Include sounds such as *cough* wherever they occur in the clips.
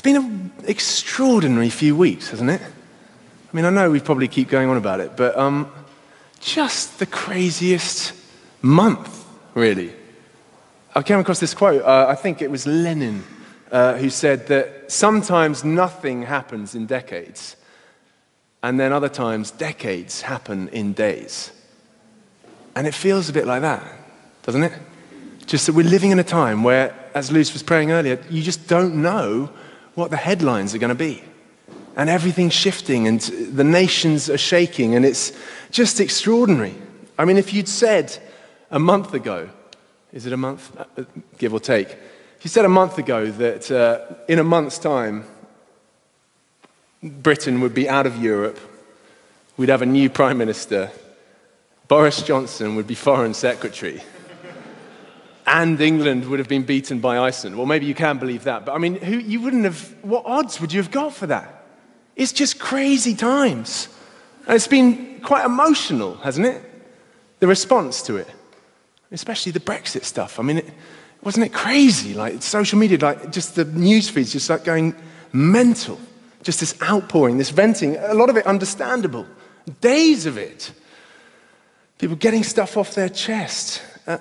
It's been an extraordinary few weeks, hasn't it? I mean, I know we probably keep going on about it, but um, just the craziest month, really. I came across this quote. Uh, I think it was Lenin uh, who said that sometimes nothing happens in decades, and then other times decades happen in days. And it feels a bit like that, doesn't it? Just that we're living in a time where, as Luce was praying earlier, you just don't know what the headlines are going to be. And everything's shifting, and the nations are shaking, and it's just extraordinary. I mean, if you'd said a month ago, is it a month? Uh, give or take. If you said a month ago that uh, in a month's time, Britain would be out of Europe, we'd have a new prime minister, Boris Johnson would be foreign secretary, and England would have been beaten by Iceland. Well, maybe you can believe that, but I mean, who, you wouldn't have, what odds would you have got for that? It's just crazy times. And it's been quite emotional, hasn't it? The response to it, especially the Brexit stuff. I mean, it, wasn't it crazy? Like social media, like just the news feeds just like going mental. Just this outpouring, this venting, a lot of it understandable. Days of it. People getting stuff off their chest. Uh,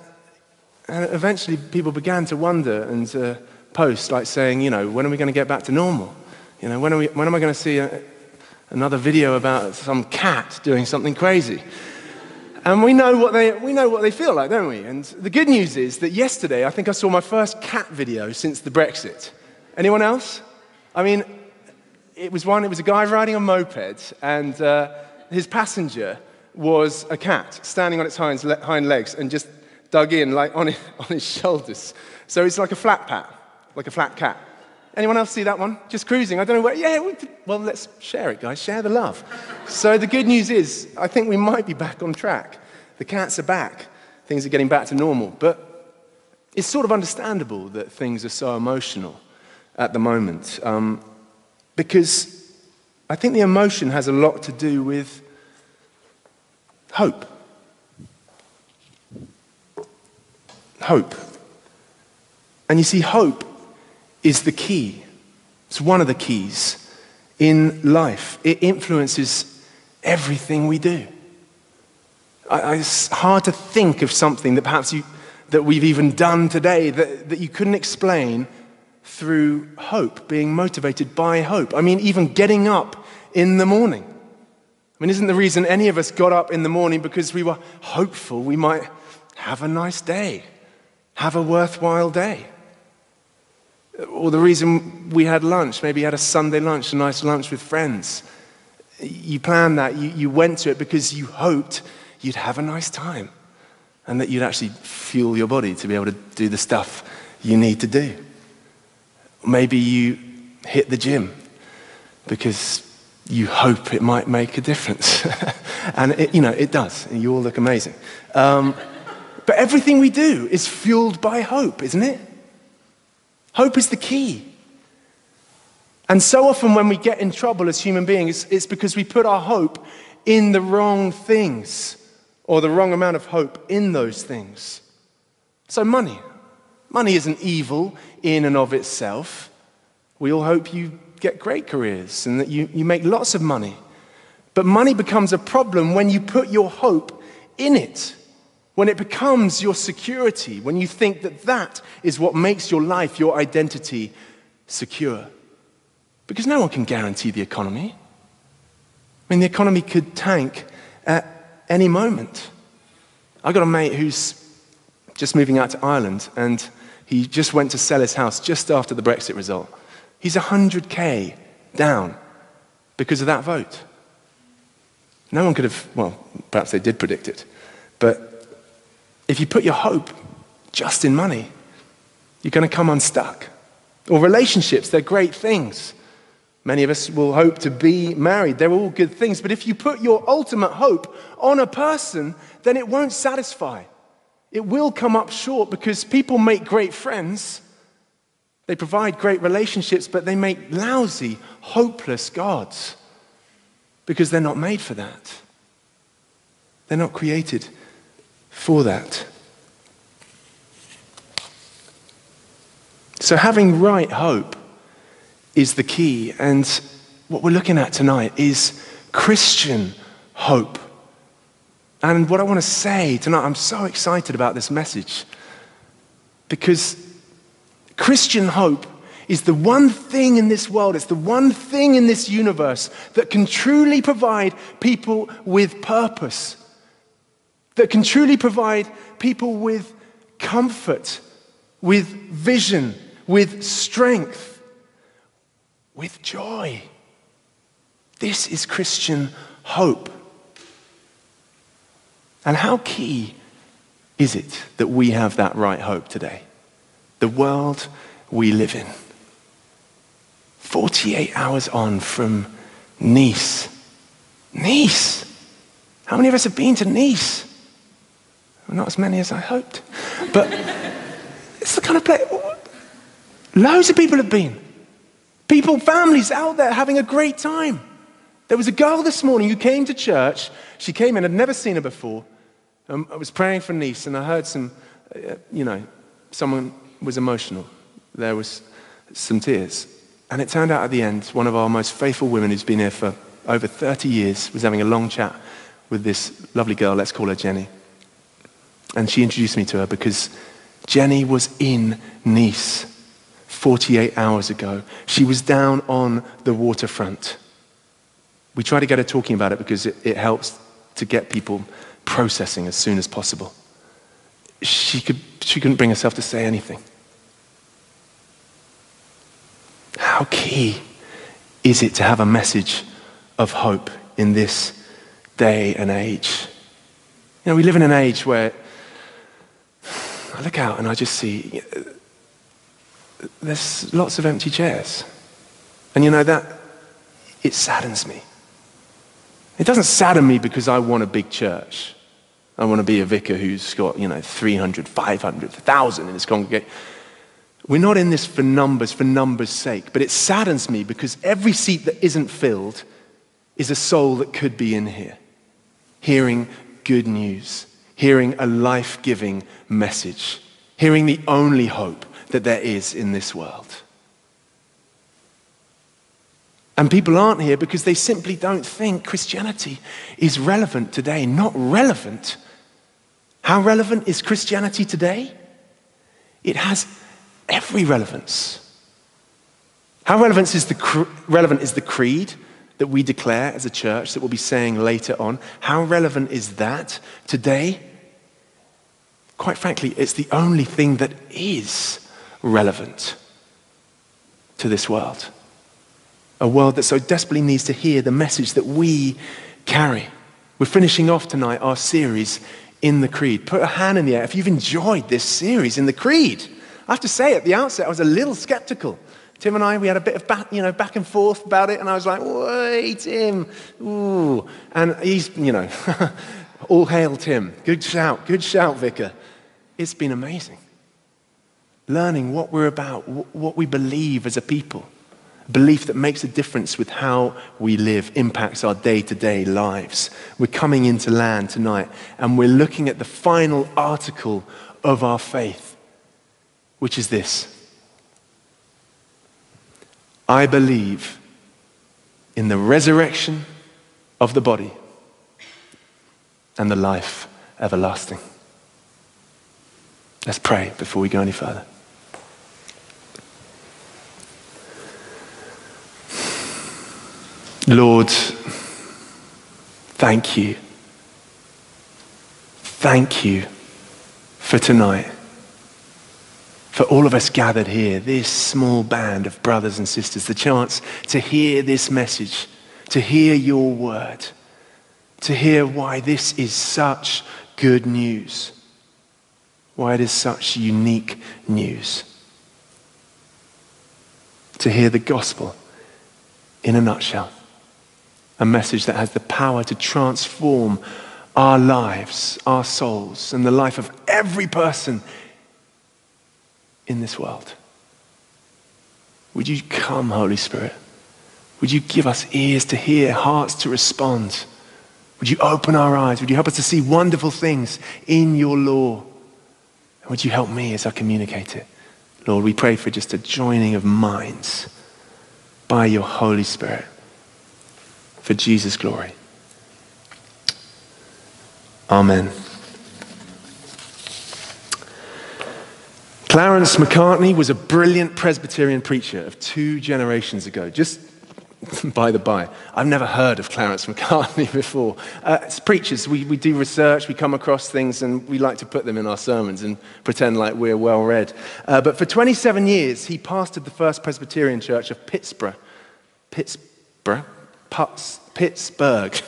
and eventually people began to wonder and uh, post, like saying, you know, when are we going to get back to normal? You know, when, are we, when am I going to see a, another video about some cat doing something crazy? And we know, what they, we know what they feel like, don't we? And the good news is that yesterday, I think I saw my first cat video since the Brexit. Anyone else? I mean, it was one, it was a guy riding a moped, and uh, his passenger was a cat standing on its hind, hind legs and just dug in like on, *laughs* on his shoulders. So it's like a flat pat, like a flat cat. Anyone else see that one? Just cruising. I don't know where. Yeah, we, well, let's share it, guys. Share the love. so the good news is, I think we might be back on track. The cats are back. Things are getting back to normal. But it's sort of understandable that things are so emotional at the moment. Um, because I think the emotion has a lot to do with hope. Hope. And you see, hope is the key. It's one of the keys in life. It influences everything we do. I, it's hard to think of something that perhaps you, that we've even done today that, that you couldn't explain through hope, being motivated by hope. I mean, even getting up in the morning. I mean, isn't the reason any of us got up in the morning because we were hopeful we might have a nice day, have a worthwhile day? Or the reason we had lunch, maybe you had a Sunday lunch, a nice lunch with friends. You planned that, you, you went to it because you hoped you'd have a nice time and that you'd actually fuel your body to be able to do the stuff you need to do. Maybe you hit the gym because you hope it might make a difference. *laughs* and, it, you know, it does. You all look amazing. Um, but everything we do is fueled by hope, isn't it? Hope is the key. And so often, when we get in trouble as human beings, it's because we put our hope in the wrong things or the wrong amount of hope in those things. So, money. Money isn't evil in and of itself. We all hope you get great careers and that you, you make lots of money. But money becomes a problem when you put your hope in it when it becomes your security, when you think that that is what makes your life, your identity secure. Because no one can guarantee the economy. I mean, the economy could tank at any moment. I've got a mate who's just moving out to Ireland, and he just went to sell his house just after the Brexit result. He's 100K down because of that vote. No one could have, well, perhaps they did predict it, but if you put your hope just in money, you're going to come unstuck. Or relationships, they're great things. Many of us will hope to be married. They're all good things. But if you put your ultimate hope on a person, then it won't satisfy. It will come up short because people make great friends. They provide great relationships, but they make lousy, hopeless gods because they're not made for that. They're not created for that. So, having right hope is the key. And what we're looking at tonight is Christian hope. And what I want to say tonight, I'm so excited about this message because Christian hope is the one thing in this world, it's the one thing in this universe that can truly provide people with purpose, that can truly provide people with comfort, with vision, with strength, with joy. This is Christian hope. And how key is it that we have that right hope today? The world we live in. 48 hours on from Nice. Nice! How many of us have been to Nice? Well, not as many as I hoped. But it's the kind of place. Loads of people have been. People, families out there having a great time. There was a girl this morning who came to church. She came in, I'd never seen her before. Um, I was praying for Nice, and I heard some, uh, you know, someone was emotional. There was some tears. And it turned out at the end, one of our most faithful women who's been here for over 30 years was having a long chat with this lovely girl, let's call her Jenny. And she introduced me to her because Jenny was in Nice 48 hours ago. She was down on the waterfront. We try to get her talking about it because it, it helps to get people processing as soon as possible. She, could, she couldn't bring herself to say anything. How key is it to have a message of hope in this day and age? You know, we live in an age where I look out and I just see there's lots of empty chairs. And you know, that, it saddens me. It doesn't sadden me because I want a big church. I want to be a vicar who's got, you know, 300, 500, 1,000 in his congregation. We're not in this for numbers, for numbers' sake, but it saddens me because every seat that isn't filled is a soul that could be in here, hearing good news, hearing a life giving message, hearing the only hope that there is in this world. And people aren't here because they simply don't think Christianity is relevant today. Not relevant. How relevant is Christianity today? It has every relevance. How relevant is the, cre- relevant is the creed that we declare as a church that we'll be saying later on? How relevant is that today? Quite frankly, it's the only thing that is relevant to this world. A world that so desperately needs to hear the message that we carry. We're finishing off tonight our series in the Creed. Put a hand in the air if you've enjoyed this series in the Creed. I have to say, at the outset, I was a little skeptical. Tim and I, we had a bit of back, you know, back and forth about it, and I was like, wait, Tim, ooh. And he's, you know, *laughs* all hail Tim. Good shout, good shout, Vicar. It's been amazing. Learning what we're about, what we believe as a people. Belief that makes a difference with how we live, impacts our day to day lives. We're coming into land tonight, and we're looking at the final article of our faith which is this I believe in the resurrection of the body and the life everlasting. Let's pray before we go any further. Lord, thank you. Thank you for tonight for all of us gathered here, this small band of brothers and sisters, the chance to hear this message, to hear your word, to hear why this is such good news, why it is such unique news. To hear the gospel in a nutshell, a message that has the power to transform our lives, our souls, and the life of every person in this world. Would you come, Holy Spirit? Would you give us ears to hear, hearts to respond? Would you open our eyes? Would you help us to see wonderful things in your law? And would you help me as I communicate it? Lord, we pray for just a joining of minds by your Holy Spirit for Jesus' glory. Amen. Clarence Macartney was a brilliant Presbyterian preacher of two generations ago. Just *laughs* by the by, I've never heard of Clarence Macartney *laughs* before. Uh, as preachers, we, we do research, we come across things, and we like to put them in our sermons and pretend like we're well read. Uh, but for 27 years, he pastored the First Presbyterian Church of Pittsburgh. Pittsburgh? Putz, Pittsburgh.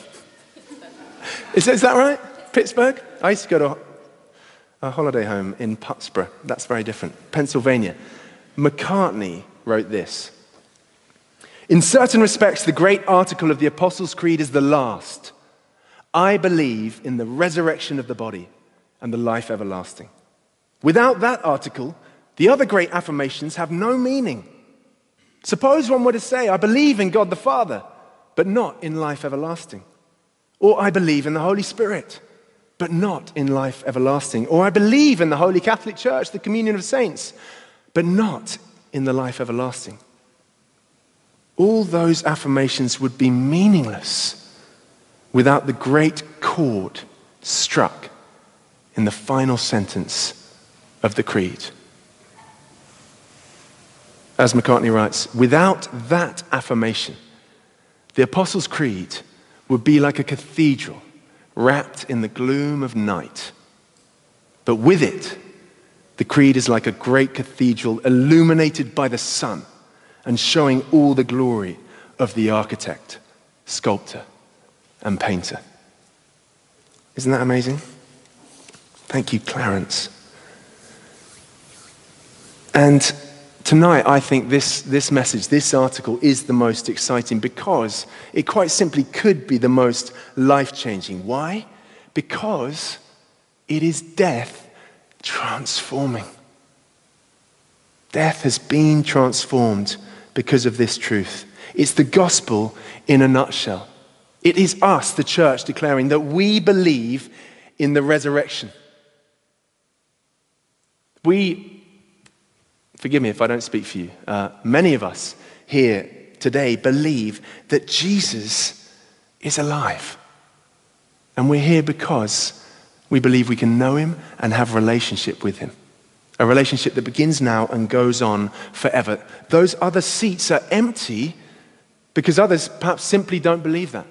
*laughs* is, is that right? Pittsburgh? I used to go to a holiday home in Pittsburgh. That's very different. Pennsylvania. Macartney wrote this. In certain respects, the great article of the Apostles' Creed is the last. I believe in the resurrection of the body and the life everlasting. Without that article, the other great affirmations have no meaning. Suppose one were to say, I believe in God the Father, but not in life everlasting. Or I believe in the Holy Spirit, but not in life everlasting. Or I believe in the Holy Catholic Church, the communion of saints, but not in the life everlasting all those affirmations would be meaningless without the great chord struck in the final sentence of the Creed. As Macartney writes, without that affirmation, the Apostles' Creed would be like a cathedral wrapped in the gloom of night. But with it, the Creed is like a great cathedral illuminated by the sun and showing all the glory of the architect, sculptor, and painter. Isn't that amazing? Thank you, Clarence. And tonight, I think this, this message, this article, is the most exciting because it quite simply could be the most life changing. Why? Because it is death transforming. Death has been transformed because of this truth. It's the gospel in a nutshell. It is us, the church, declaring that we believe in the resurrection. We, forgive me if I don't speak for you, uh, many of us here today believe that Jesus is alive. And we're here because we believe we can know him and have a relationship with him a relationship that begins now and goes on forever. Those other seats are empty because others perhaps simply don't believe that.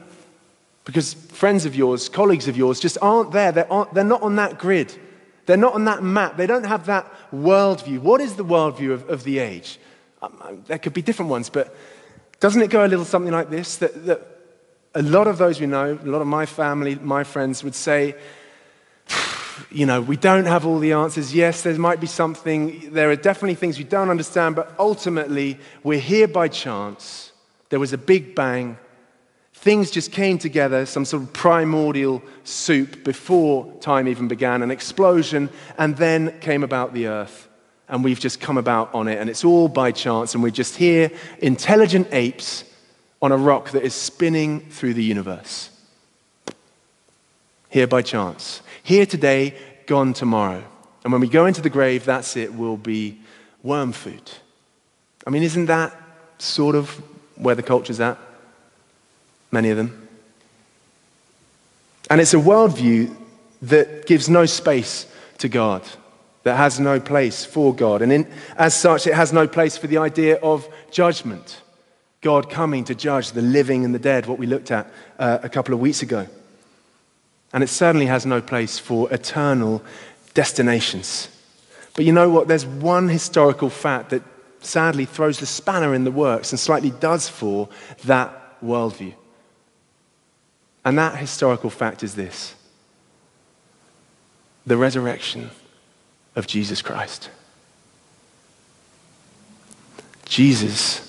Because friends of yours, colleagues of yours just aren't there. They're, aren't, they're not on that grid. They're not on that map. They don't have that worldview. What is the worldview of, of the age? Um, um there could be different ones, but doesn't it go a little something like this? That, that a lot of those we know, a lot of my family, my friends would say, you know, we don't have all the answers. Yes, there might be something, there are definitely things we don't understand, but ultimately, we're here by chance. There was a big bang. Things just came together, some sort of primordial soup before time even began, an explosion, and then came about the earth. And we've just come about on it, and it's all by chance, and we're just here, intelligent apes on a rock that is spinning through the universe. Here by chance. Here today, gone tomorrow. And when we go into the grave, that's it, We'll be worm food. I mean, isn't that sort of where the culture's at? Many of them. And it's a worldview that gives no space to God, that has no place for God. And in, as such, it has no place for the idea of judgment. God coming to judge the living and the dead, what we looked at uh, a couple of weeks ago. And it certainly has no place for eternal destinations. But you know what? There's one historical fact that sadly throws the spanner in the works and slightly does for that worldview. And that historical fact is this the resurrection of Jesus Christ. Jesus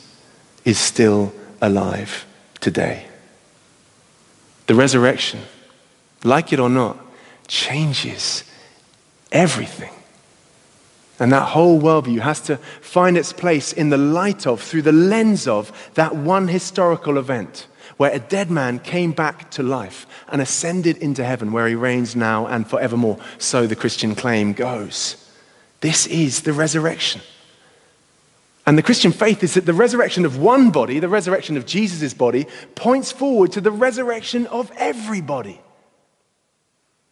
is still alive today. The resurrection like it or not, changes everything. And that whole worldview has to find its place in the light of, through the lens of, that one historical event where a dead man came back to life and ascended into heaven where he reigns now and forevermore. So the Christian claim goes. This is the resurrection. And the Christian faith is that the resurrection of one body, the resurrection of Jesus' body, points forward to the resurrection of everybody.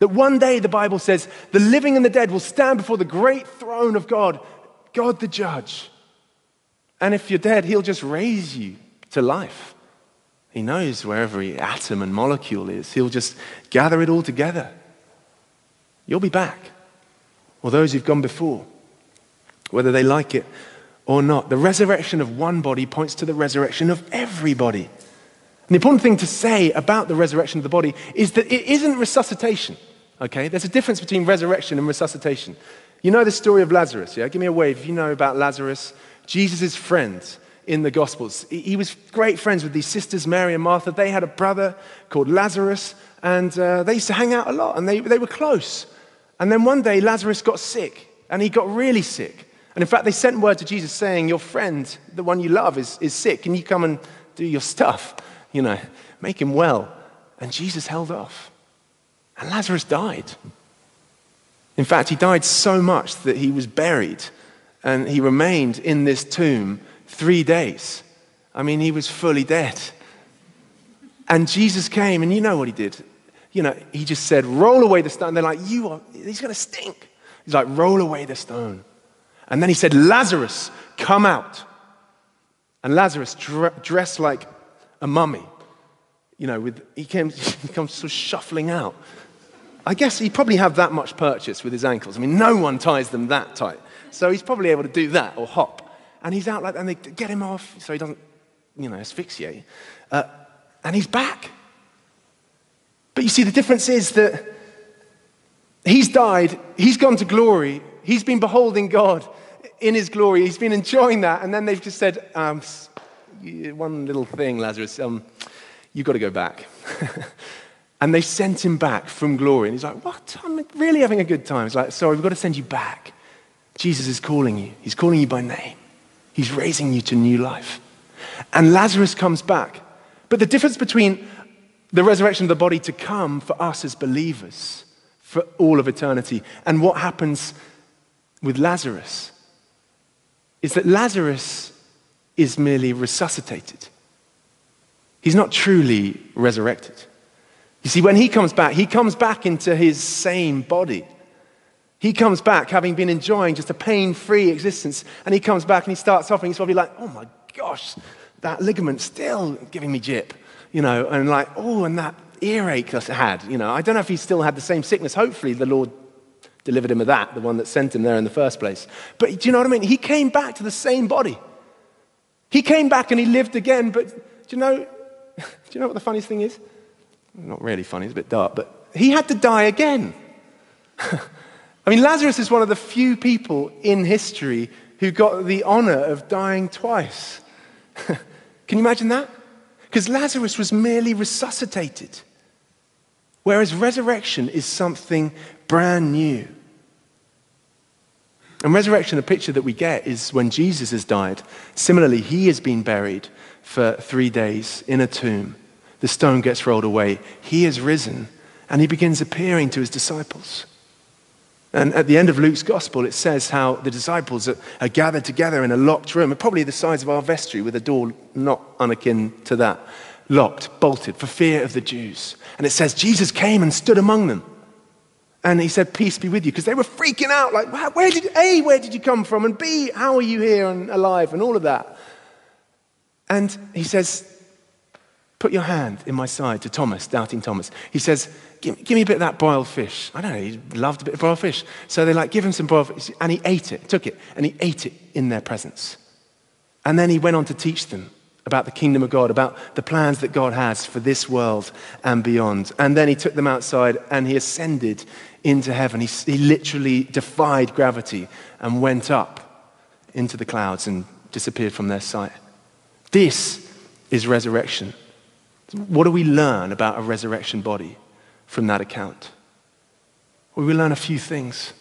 That one day, the Bible says, the living and the dead will stand before the great throne of God, God the judge. And if you're dead, he'll just raise you to life. He knows where every atom and molecule is. He'll just gather it all together. You'll be back. Or those who've gone before, whether they like it or not. The resurrection of one body points to the resurrection of everybody. And the important thing to say about the resurrection of the body is that it isn't resuscitation. Okay? There's a difference between resurrection and resuscitation. You know the story of Lazarus, yeah? Give me a wave if you know about Lazarus, Jesus' friend in the Gospels. He was great friends with these sisters, Mary and Martha. They had a brother called Lazarus, and uh, they used to hang out a lot, and they, they were close. And then one day, Lazarus got sick, and he got really sick. And in fact, they sent word to Jesus saying, Your friend, the one you love, is, is sick. Can you come and do your stuff? You know, make him well. And Jesus held off. And Lazarus died. In fact, he died so much that he was buried and he remained in this tomb three days. I mean, he was fully dead. And Jesus came, and you know what he did. You know, he just said, Roll away the stone. They're like, You are, he's going to stink. He's like, Roll away the stone. And then he said, Lazarus, come out. And Lazarus, dressed like a mummy, you know, with, he, came, *laughs* he comes sort of shuffling out. I guess he probably have that much purchase with his ankles. I mean, no one ties them that tight. So he's probably able to do that or hop. And he's out like that, and they get him off so he doesn't, you know, asphyxiate. Uh, and he's back. But you see, the difference is that he's died, he's gone to glory, he's been beholding God, in his glory. He's been enjoying that. And then they've just said, um, one little thing, Lazarus, um, you've got to go back. *laughs* and they sent him back from glory. And he's like, What? I'm really having a good time. He's like, Sorry, we've got to send you back. Jesus is calling you. He's calling you by name. He's raising you to new life. And Lazarus comes back. But the difference between the resurrection of the body to come for us as believers for all of eternity and what happens with Lazarus is that Lazarus is merely resuscitated. He's not truly resurrected. You see, when he comes back, he comes back into his same body. He comes back having been enjoying just a pain free existence, and he comes back and he starts and he's probably like, oh my gosh, that ligament's still giving me jip, you know, and like, oh, and that earache I had, you know. I don't know if he still had the same sickness. Hopefully, the Lord delivered him of that, the one that sent him there in the first place. But do you know what I mean? He came back to the same body. He came back and he lived again, but do you know, *laughs* do you know what the funniest thing is? Not really funny, it's a bit dark, but he had to die again. *laughs* I mean, Lazarus is one of the few people in history who got the honor of dying twice. *laughs* Can you imagine that? Because Lazarus was merely resuscitated, whereas resurrection is something brand new. And resurrection, the picture that we get is when Jesus has died. Similarly, he has been buried for three days in a tomb. The stone gets rolled away. He has risen and he begins appearing to his disciples. And at the end of Luke's gospel, it says how the disciples are, are gathered together in a locked room, probably the size of our vestry, with a door not unakin to that, locked, bolted, for fear of the Jews. And it says Jesus came and stood among them. And he said, Peace be with you. Because they were freaking out, like, where did, A, where did you come from? And B, how are you here and alive? And all of that. And he says, Put your hand in my side to Thomas, doubting Thomas. He says, give, give, me a bit of that boiled fish. I don't know, he loved a bit of boiled fish. So they like, give him some broiled fish. And he ate it, took it, and he ate it in their presence. And then he went on to teach them about the kingdom of God, about the plans that God has for this world and beyond. And then he took them outside and he ascended into heaven. He, he literally defied gravity and went up into the clouds and disappeared from their sight. This is resurrection. What do we learn about a resurrection body from that account? Well, we learn a few things.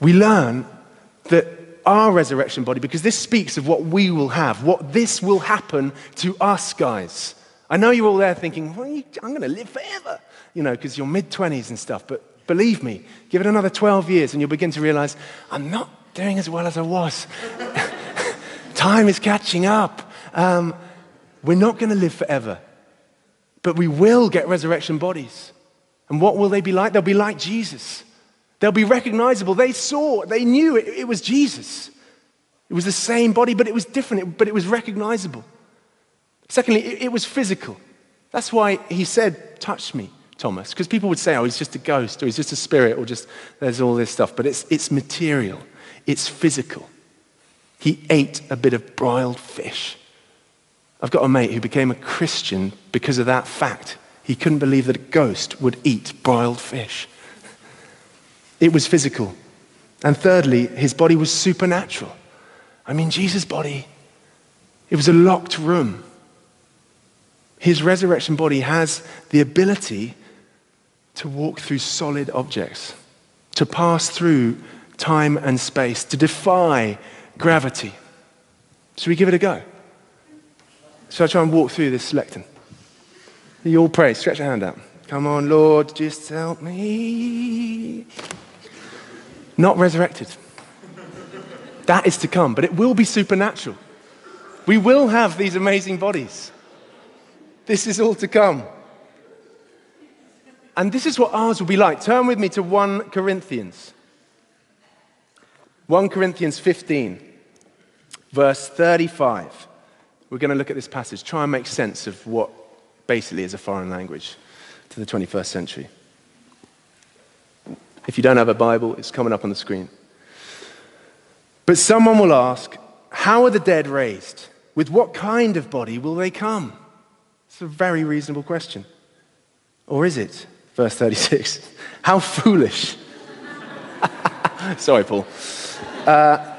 We learn that our resurrection body, because this speaks of what we will have, what this will happen to us, guys. I know you're all there thinking, well, I'm going to live forever, you know, because you're mid 20s and stuff, but Believe me, give it another 12 years and you'll begin to realize I'm not doing as well as I was *laughs* Time is catching up. Um, we're not going to live forever, but we will get resurrection bodies. And what will they be like? They'll be like Jesus. They'll be recognizable. They saw, they knew it, it was Jesus. It was the same body, but it was different, but it was recognizable. Secondly, it, it was physical. That's why he said, Touch me, Thomas. Because people would say, Oh, he's just a ghost, or he's just a spirit, or just there's all this stuff. But it's, it's material, it's physical. He ate a bit of broiled fish. I've got a mate who became a Christian because of that fact. He couldn't believe that a ghost would eat broiled fish. It was physical. And thirdly, his body was supernatural. I mean, Jesus' body, it was a locked room. His resurrection body has the ability to walk through solid objects, to pass through time and space, to defy gravity. Should we give it a go? Shall I try and walk through this lectern? You all pray. Stretch your hand out. Come on, Lord, just help me. Not resurrected. That is to come, but it will be supernatural. We will have these amazing bodies. This is all to come. And this is what ours will be like. Turn with me to 1 Corinthians. 1 Corinthians 15, verse 35. We're going to look at this passage, try and make sense of what basically is a foreign language to the 21st century. If you don't have a Bible, it's coming up on the screen. But someone will ask, How are the dead raised? With what kind of body will they come? It's a very reasonable question. Or is it? Verse 36. *laughs* How foolish. *laughs* Sorry, Paul. Uh,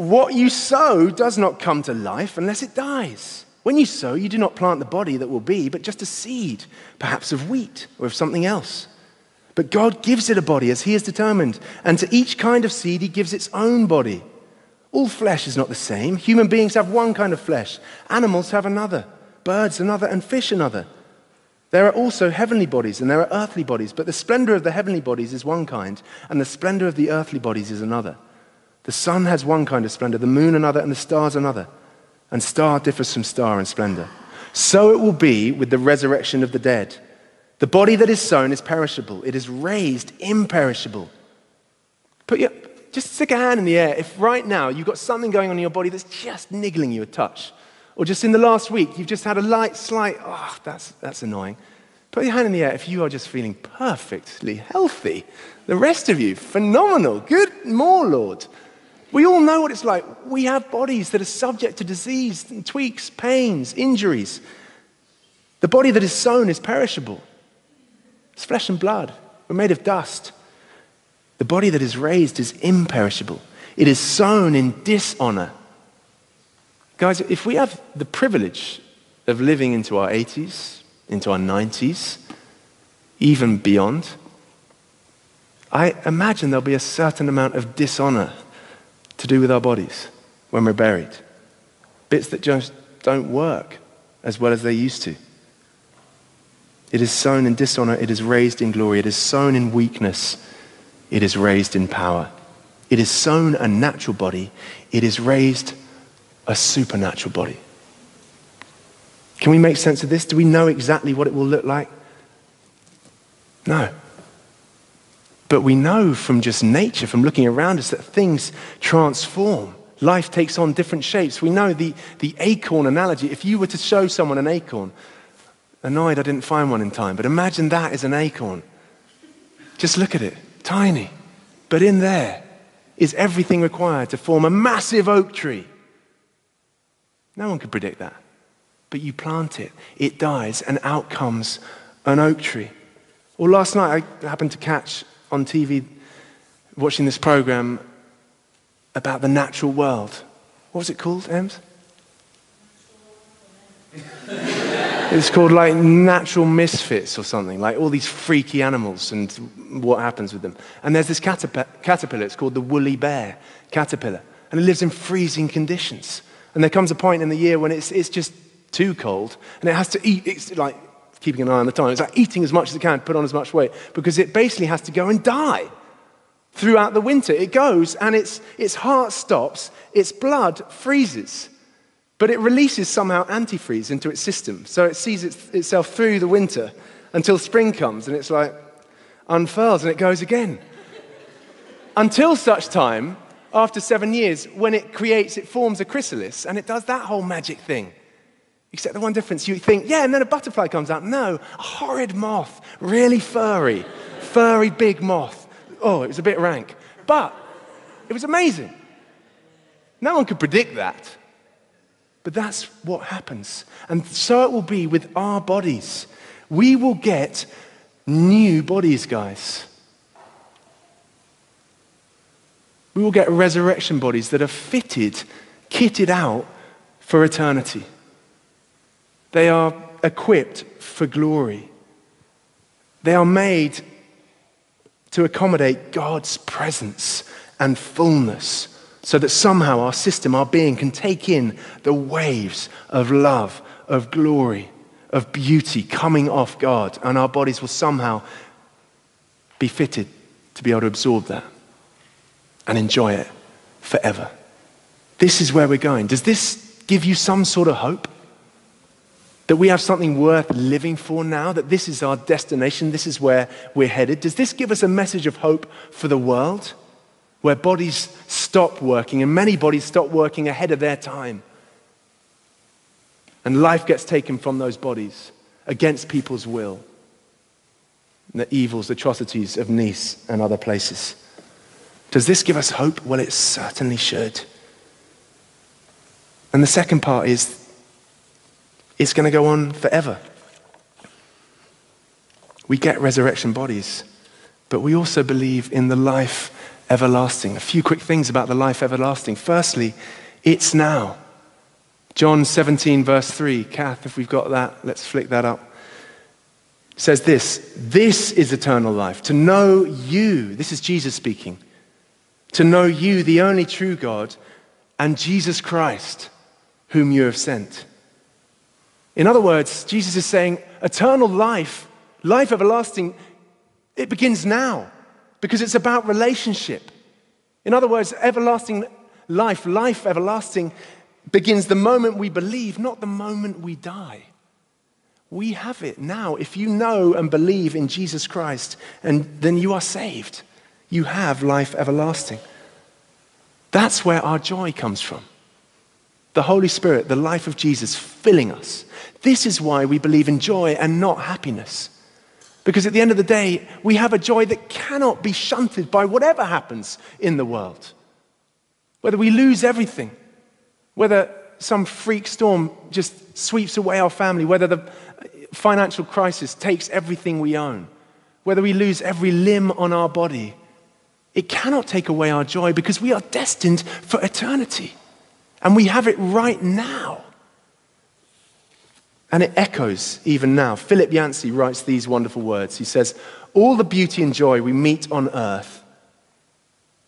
what you sow does not come to life unless it dies. When you sow, you do not plant the body that will be, but just a seed, perhaps of wheat or of something else. But God gives it a body as He has determined, and to each kind of seed He gives its own body. All flesh is not the same. Human beings have one kind of flesh, animals have another, birds another, and fish another. There are also heavenly bodies and there are earthly bodies, but the splendor of the heavenly bodies is one kind, and the splendor of the earthly bodies is another. The sun has one kind of splendor, the moon another, and the stars another. And star differs from star in splendor. So it will be with the resurrection of the dead. The body that is sown is perishable, it is raised imperishable. Put your, just stick a hand in the air if right now you've got something going on in your body that's just niggling you a touch. Or just in the last week, you've just had a light, slight, oh, that's, that's annoying. Put your hand in the air if you are just feeling perfectly healthy. The rest of you, phenomenal. Good, more, Lord. We all know what it's like. We have bodies that are subject to disease, and tweaks, pains, injuries. The body that is sown is perishable. It's flesh and blood. We're made of dust. The body that is raised is imperishable. It is sown in dishonor. Guys, if we have the privilege of living into our 80s, into our 90s, even beyond, I imagine there'll be a certain amount of dishonor to do with our bodies when we're buried. Bits that just don't work as well as they used to. It is sown in dishonor, it is raised in glory. It is sown in weakness, it is raised in power. It is sown a natural body, it is raised a supernatural body. Can we make sense of this? Do we know exactly what it will look like? No. But we know from just nature, from looking around us, that things transform. Life takes on different shapes. We know the, the acorn analogy. If you were to show someone an acorn, Annoyed I didn't find one in time, but imagine that is an acorn. Just look at it, tiny. But in there is everything required to form a massive oak tree. No one could predict that. But you plant it, it dies, and out comes an oak tree. Or last night, I happened to catch on TV, watching this program about the natural world. What was it called, Ems? *laughs* It's called like natural misfits or something, like all these freaky animals and what happens with them. And there's this caterpillar, it's called the woolly bear caterpillar, and it lives in freezing conditions. And there comes a point in the year when it's, it's just too cold, and it has to eat, it's like keeping an eye on the time, it's like eating as much as it can, put on as much weight, because it basically has to go and die. throughout the winter. It goes and its, its heart stops, its blood freezes, but it releases somehow antifreeze into its system. So it sees its, itself through the winter until spring comes and it's like unfurls and it goes again. until such time, after seven years, when it creates, it forms a chrysalis and it does that whole magic thing. Except the one difference, you think, yeah, and then a butterfly comes out. No, a horrid moth, really furry, furry big moth. Oh, it was a bit rank. But it was amazing. No one could predict that. But that's what happens. And so it will be with our bodies. We will get new bodies, guys. We will get resurrection bodies that are fitted, kitted out for eternity. They are equipped for glory. They are made to accommodate God's presence and fullness so that somehow our system, our being, can take in the waves of love, of glory, of beauty coming off God, and our bodies will somehow be fitted to be able to absorb that and enjoy it forever. This is where we're going. Does this give you some sort of hope? That we have something worth living for now, that this is our destination, this is where we're headed? Does this give us a message of hope for the world where bodies stop working and many bodies stop working ahead of their time? And life gets taken from those bodies against people's will. The evils, atrocities of Nice and other places. Does this give us hope? Well, it certainly should. And the second part is it's going to go on forever. We get resurrection bodies, but we also believe in the life everlasting. A few quick things about the life everlasting. Firstly, it's now. John 17, verse 3. Kath, if we've got that, let's flick that up. says this This is eternal life, to know you. This is Jesus speaking. To know you, the only true God, and Jesus Christ, whom you have sent. In other words, Jesus is saying, eternal life, life everlasting, it begins now because it's about relationship. In other words, everlasting life, life everlasting, begins the moment we believe, not the moment we die. We have it now. If you know and believe in Jesus Christ, and then you are saved. You have life everlasting. That's where our joy comes from. The Holy Spirit, the life of Jesus filling us. This is why we believe in joy and not happiness. Because at the end of the day, we have a joy that cannot be shunted by whatever happens in the world. Whether we lose everything, whether some freak storm just sweeps away our family, whether the financial crisis takes everything we own, whether we lose every limb on our body, it cannot take away our joy because we are destined for eternity. And we have it right now. And it echoes even now. Philip Yancey writes these wonderful words. He says, All the beauty and joy we meet on earth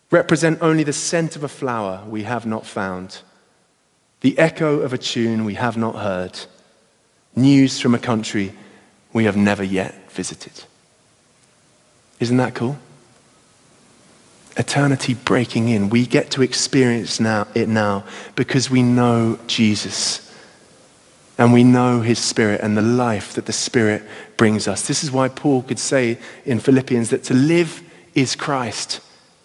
represent only the scent of a flower we have not found, the echo of a tune we have not heard, news from a country we have never yet visited. Isn't that cool? Eternity breaking in. We get to experience now, it now because we know Jesus and we know his spirit and the life that the spirit brings us. This is why Paul could say in Philippians that to live is Christ.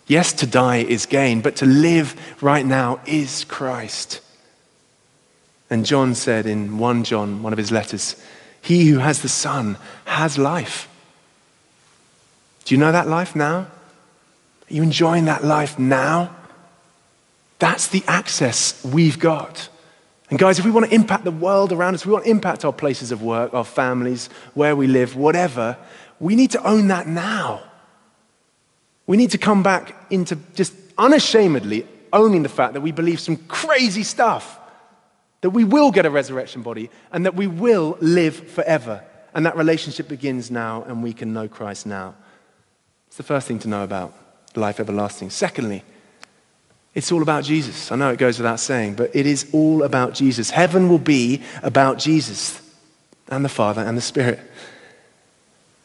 Yes, to die is gain, but to live right now is Christ. And John said in 1 John, one of his letters, He who has the Son has life. Do you know that life now? Are you enjoying that life now? That's the access we've got. And guys, if we want to impact the world around us, we want to impact our places of work, our families, where we live, whatever, we need to own that now. We need to come back into just unashamedly owning the fact that we believe some crazy stuff, that we will get a resurrection body, and that we will live forever. And that relationship begins now, and we can know Christ now. It's the first thing to know about life everlasting. Secondly, it's all about Jesus. I know it goes without saying, but it is all about Jesus. Heaven will be about Jesus and the Father and the Spirit.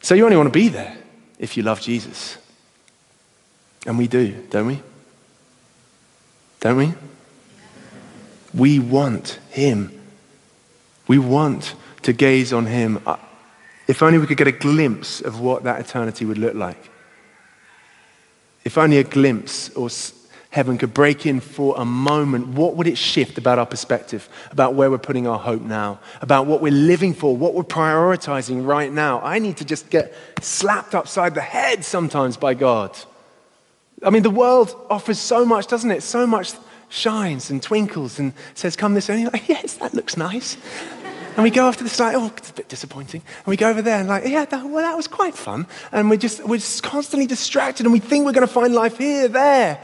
So you only want to be there if you love Jesus. And we do, don't we? Don't we? We want Him. We want to gaze on Him. Uh, if only we could get a glimpse of what that eternity would look like. If only a glimpse or heaven could break in for a moment, what would it shift about our perspective, about where we're putting our hope now, about what we're living for, what we're prioritizing right now? I need to just get slapped upside the head sometimes by God. I mean, the world offers so much, doesn't it? So much shines and twinkles and says, Come this way. And you're like, Yes, that looks nice. And we go after this, like, oh, it's a bit disappointing. And we go over there and like, yeah, that, well, that was quite fun. And we're just, we're just constantly distracted and we think we're going to find life here, there.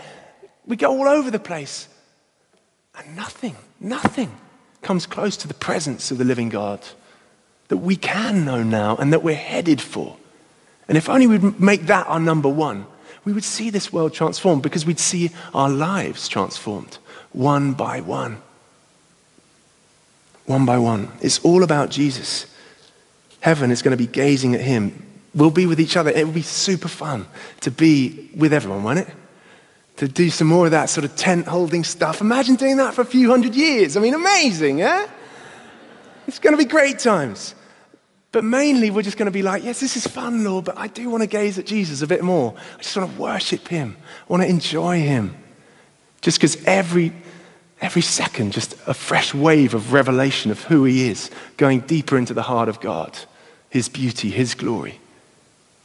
We go all over the place. And nothing, nothing comes close to the presence of the living God that we can know now and that we're headed for. And if only we'd make that our number one, we would see this world transformed because we'd see our lives transformed one by one one by one. It's all about Jesus. Heaven is going to be gazing at him. We'll be with each other. It will be super fun to be with everyone, won't it? To do some more of that sort of tent holding stuff. Imagine doing that for a few hundred years. I mean, amazing, eh? It's going to be great times. But mainly, we're just going to be like, yes, this is fun, Lord, but I do want to gaze at Jesus a bit more. I just want to worship him, I want to enjoy him. Just because every Every second, just a fresh wave of revelation of who He is, going deeper into the heart of God, His beauty, His glory.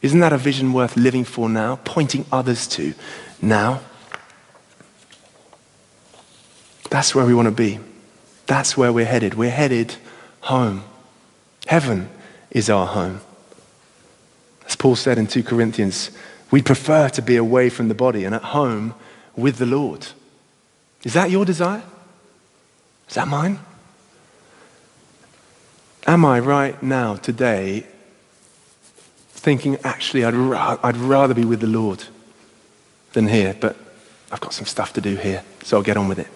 Isn't that a vision worth living for now, pointing others to now? That's where we want to be. That's where we're headed. We're headed home. Heaven is our home. As Paul said in 2 Corinthians, we prefer to be away from the body and at home with the Lord. Is that your desire? Is that mine? Am I right now, today, thinking, actually, I'd, ra- I'd rather be with the Lord than here, but I've got some stuff to do here, so I'll get on with it?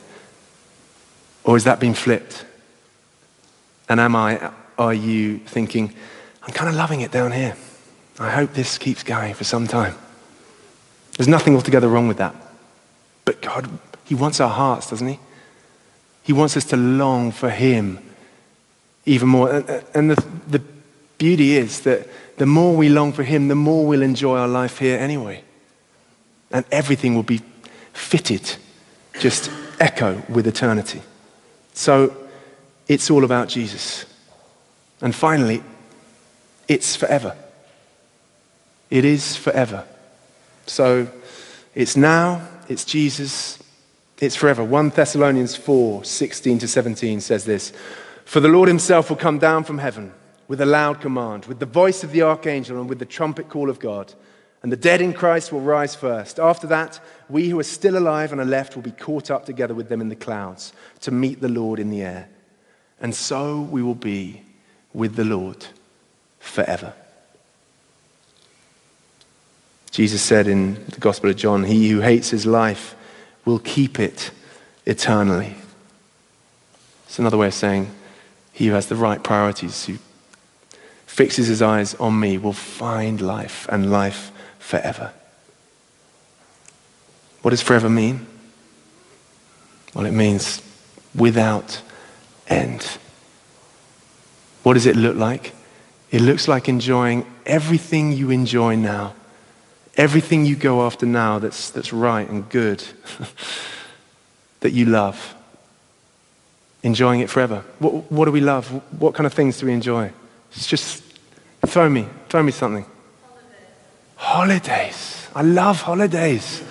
Or is that being flipped? And am I, are you thinking, I'm kind of loving it down here. I hope this keeps going for some time. There's nothing altogether wrong with that. But God he wants our hearts, doesn't he? He wants us to long for Him even more. And the, the beauty is that the more we long for Him, the more we'll enjoy our life here anyway. And everything will be fitted, just echo with eternity. So it's all about Jesus. And finally, it's forever. It is forever. So it's now, it's Jesus, it's forever. 1 Thessalonians 4 16 to 17 says this For the Lord himself will come down from heaven with a loud command, with the voice of the archangel, and with the trumpet call of God. And the dead in Christ will rise first. After that, we who are still alive and are left will be caught up together with them in the clouds to meet the Lord in the air. And so we will be with the Lord forever. Jesus said in the Gospel of John, He who hates his life will keep it eternally. It's another way of saying he who has the right priorities, who fixes his eyes on me, will find life and life forever. What does forever mean? Well, it means without end. What does it look like? It looks like enjoying everything you enjoy now Everything you go after now that's, that's right and good, *laughs* that you love, enjoying it forever. What, what do we love? What kind of things do we enjoy? It's just throw me, throw me something. Holidays. I love holidays.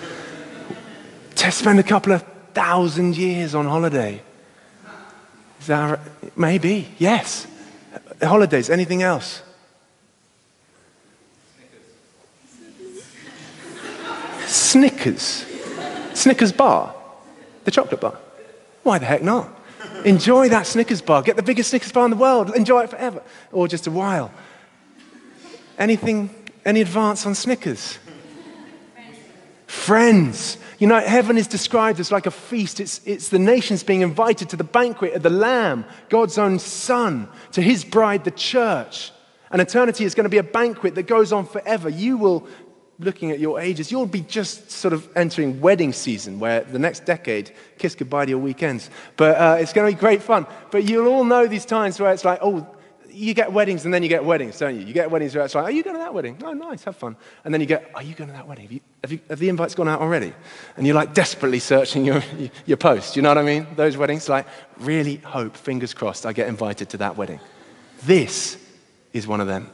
to spend a couple of thousand years on holiday. Is that maybe? Yes. Holidays. Anything else? Snickers. Snickers bar. The chocolate bar. Why the heck not? Enjoy that Snickers bar. Get the biggest Snickers bar in the world. Enjoy it forever. Or just a while. Anything, any advance on Snickers? Friends. You know, heaven is described as like a feast. It's, it's the nations being invited to the banquet of the Lamb, God's own Son, to his bride, the church. And eternity is going to be a banquet that goes on forever. You will looking at your ages, you'll be just sort of entering wedding season where the next decade, kiss goodbye to your weekends. But uh, it's going to be great fun. But you'll all know these times where it's like, oh, you get weddings and then you get weddings, don't you? You get weddings it's like, are you going to that wedding? Oh, nice, have fun. And then you get, are you going to that wedding? Have, you, have, you, have the invites gone out already? And you're like desperately searching your, your post. You know what I mean? Those weddings, like, really hope, fingers crossed, I get invited to that wedding. This is one of them.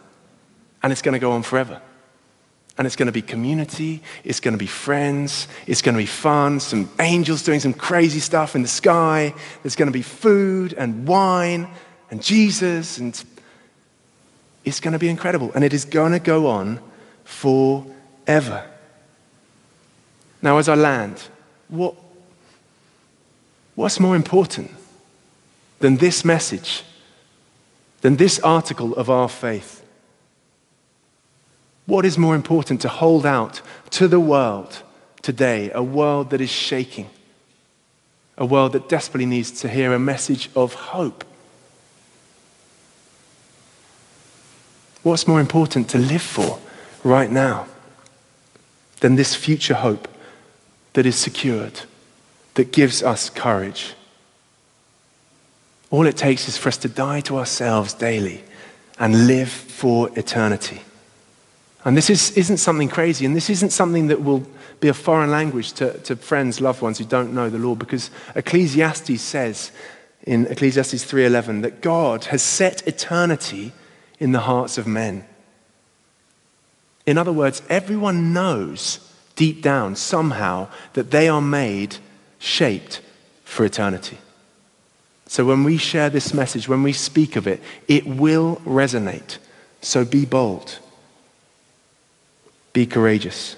And it's going to go on forever. And it's going to be community, it's going to be friends, it's going to be fun, some angels doing some crazy stuff in the sky, there's going to be food and wine and Jesus, and it's going to be incredible. And it is going to go on forever. Now, as I land, what, what's more important than this message, than this article of our faith? What is more important to hold out to the world today, a world that is shaking, a world that desperately needs to hear a message of hope? What's more important to live for right now than this future hope that is secured, that gives us courage? All it takes is for us to die to ourselves daily and live for eternity. And this is, isn't something crazy, and this isn't something that will be a foreign language to, to friends, loved ones who don't know the Lord, because Ecclesiastes says in Ecclesiastes 3:11 that God has set eternity in the hearts of men. In other words, everyone knows deep down somehow that they are made, shaped for eternity. So when we share this message, when we speak of it, it will resonate. So be bold. Be courageous.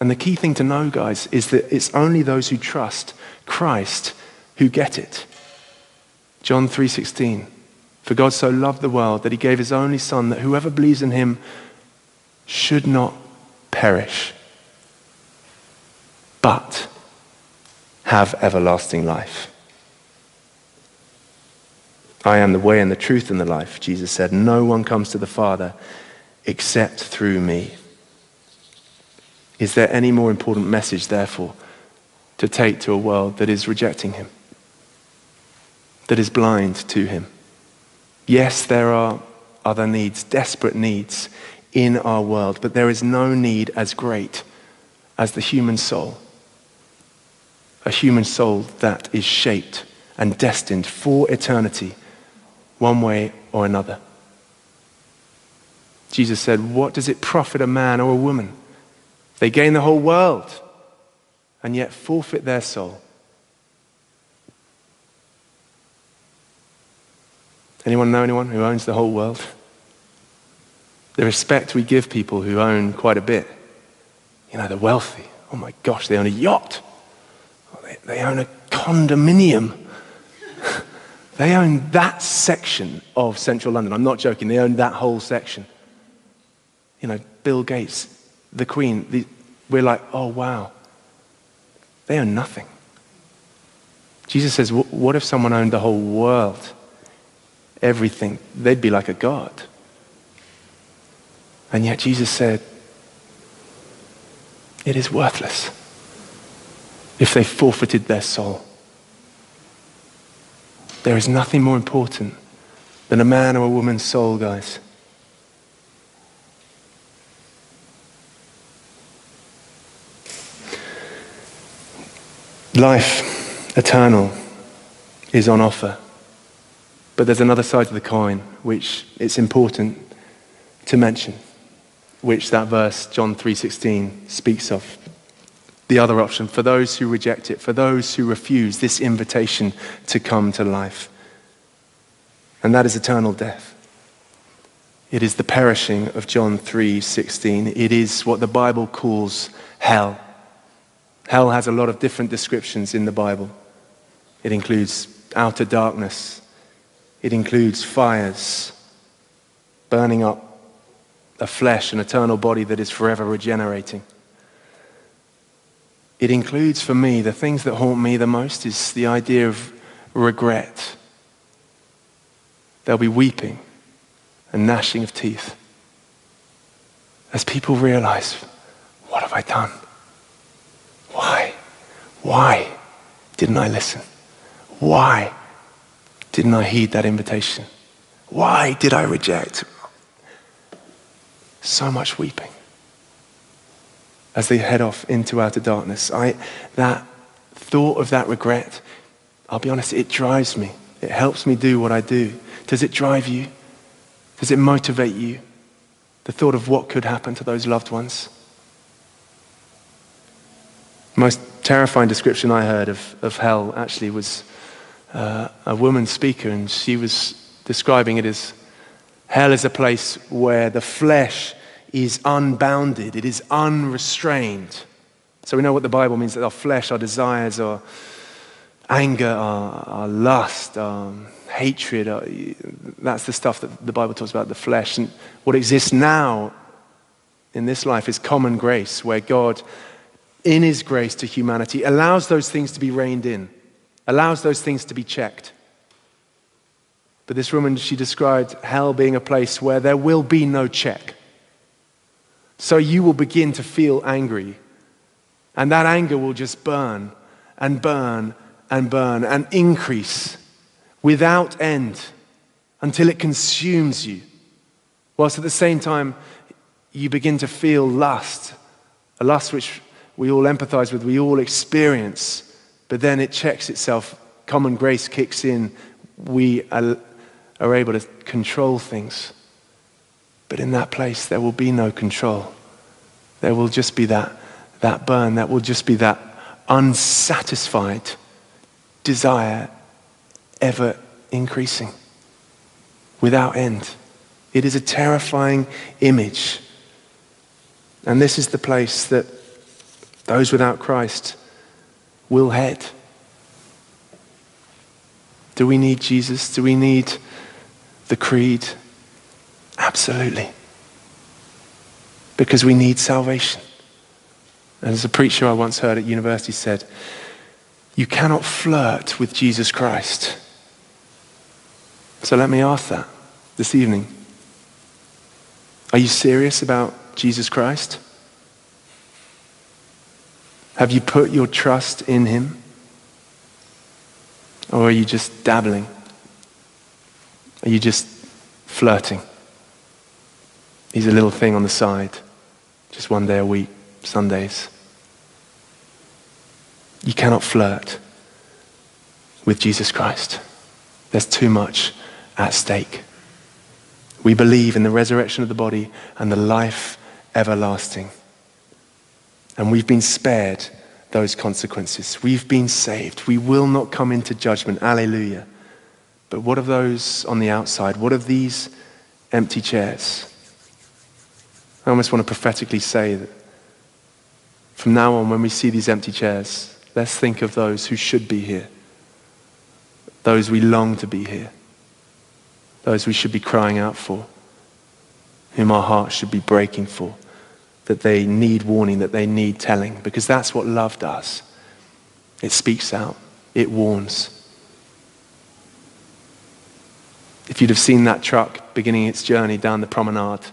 And the key thing to know, guys, is that it's only those who trust Christ who get it. John 3:16 For God so loved the world that he gave his only son that whoever believes in him should not perish but have everlasting life. I am the way and the truth and the life, Jesus said. No one comes to the Father except through me. Is there any more important message, therefore, to take to a world that is rejecting him, that is blind to him? Yes, there are other needs, desperate needs in our world, but there is no need as great as the human soul. A human soul that is shaped and destined for eternity, one way or another. Jesus said, What does it profit a man or a woman? They gain the whole world and yet forfeit their soul. Anyone know anyone who owns the whole world? The respect we give people who own quite a bit. You know, the wealthy. Oh my gosh, they own a yacht. They, they own a condominium. *laughs* they own that section of central London. I'm not joking, they own that whole section you know, Bill Gates, the Queen, the, we're like, oh, wow. They own nothing. Jesus says, what if someone owned the whole world? Everything. They'd be like a god. And yet Jesus said, it is worthless if they forfeited their soul. There is nothing more important than a man or a woman's soul, guys. Life eternal is on offer. But there's another side to the coin which it's important to mention, which that verse John 3:16 speaks of. The other option for those who reject it, for those who refuse this invitation to come to life. And that is eternal death. It is the perishing of John 3:16. It is what the Bible calls hell. Hell has a lot of different descriptions in the Bible. It includes outer darkness, it includes fires, burning up a flesh, an eternal body that is forever regenerating. It includes for me the things that haunt me the most is the idea of regret. There'll be weeping and gnashing of teeth. as people realize, what have I done? Why? Why didn't I listen? Why didn't I heed that invitation? Why did I reject? So much weeping as they head off into outer darkness. I, that thought of that regret, I'll be honest, it drives me. It helps me do what I do. Does it drive you? Does it motivate you? The thought of what could happen to those loved ones? most terrifying description I heard of, of hell actually was uh, a woman speaker, and she was describing it as hell is a place where the flesh is unbounded, it is unrestrained. So we know what the Bible means that our flesh, our desires, our anger, our, our lust, our hatred, our, that's the stuff that the Bible talks about, the flesh. And what exists now in this life is common grace, where God, in His grace to humanity, allows those things to be reined in, allows those things to be checked. But this woman, she described hell being a place where there will be no check. So you will begin to feel angry. And that anger will just burn and burn and burn and increase without end until it consumes you. Whilst at the same time, you begin to feel lust, a lust which we all empathize with, we all experience, but then it checks itself. Common grace kicks in. We are, are able to control things. But in that place, there will be no control. There will just be that, that burn. That will just be that unsatisfied desire ever increasing without end. It is a terrifying image. And this is the place that those without Christ will head. Do we need Jesus? Do we need the creed? Absolutely. Because we need salvation. And as a preacher I once heard at university said, you cannot flirt with Jesus Christ. So let me ask that this evening. Are you serious about Jesus Christ? Have you put your trust in him? Or are you just dabbling? Are you just flirting? He's a little thing on the side, just one day a week, Sundays. You cannot flirt with Jesus Christ. There's too much at stake. We believe in the resurrection of the body and the life everlasting. And we've been spared those consequences. We've been saved. We will not come into judgment. Alleluia. But what of those on the outside? What of these empty chairs? I almost want to prophetically say that from now on, when we see these empty chairs, let's think of those who should be here, those we long to be here, those we should be crying out for, whom our hearts should be breaking for, that they need warning, that they need telling, because that's what love does. It speaks out, it warns. If you'd have seen that truck beginning its journey down the promenade,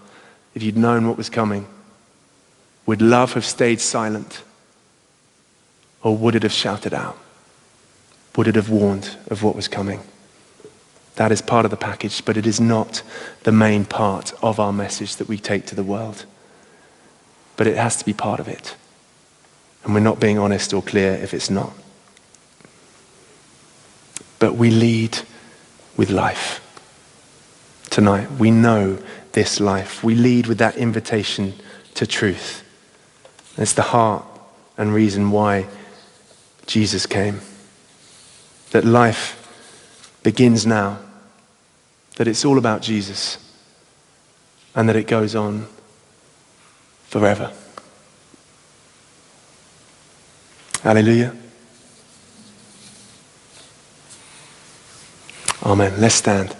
if you'd known what was coming, would love have stayed silent? Or would it have shouted out? Would it have warned of what was coming? That is part of the package, but it is not the main part of our message that we take to the world. But it has to be part of it. And we're not being honest or clear if it's not. But we lead with life. Tonight, we know this life. We lead with that invitation to truth. It's the heart and reason why Jesus came. That life begins now. That it's all about Jesus. And that it goes on forever. Hallelujah. Amen. Let's stand.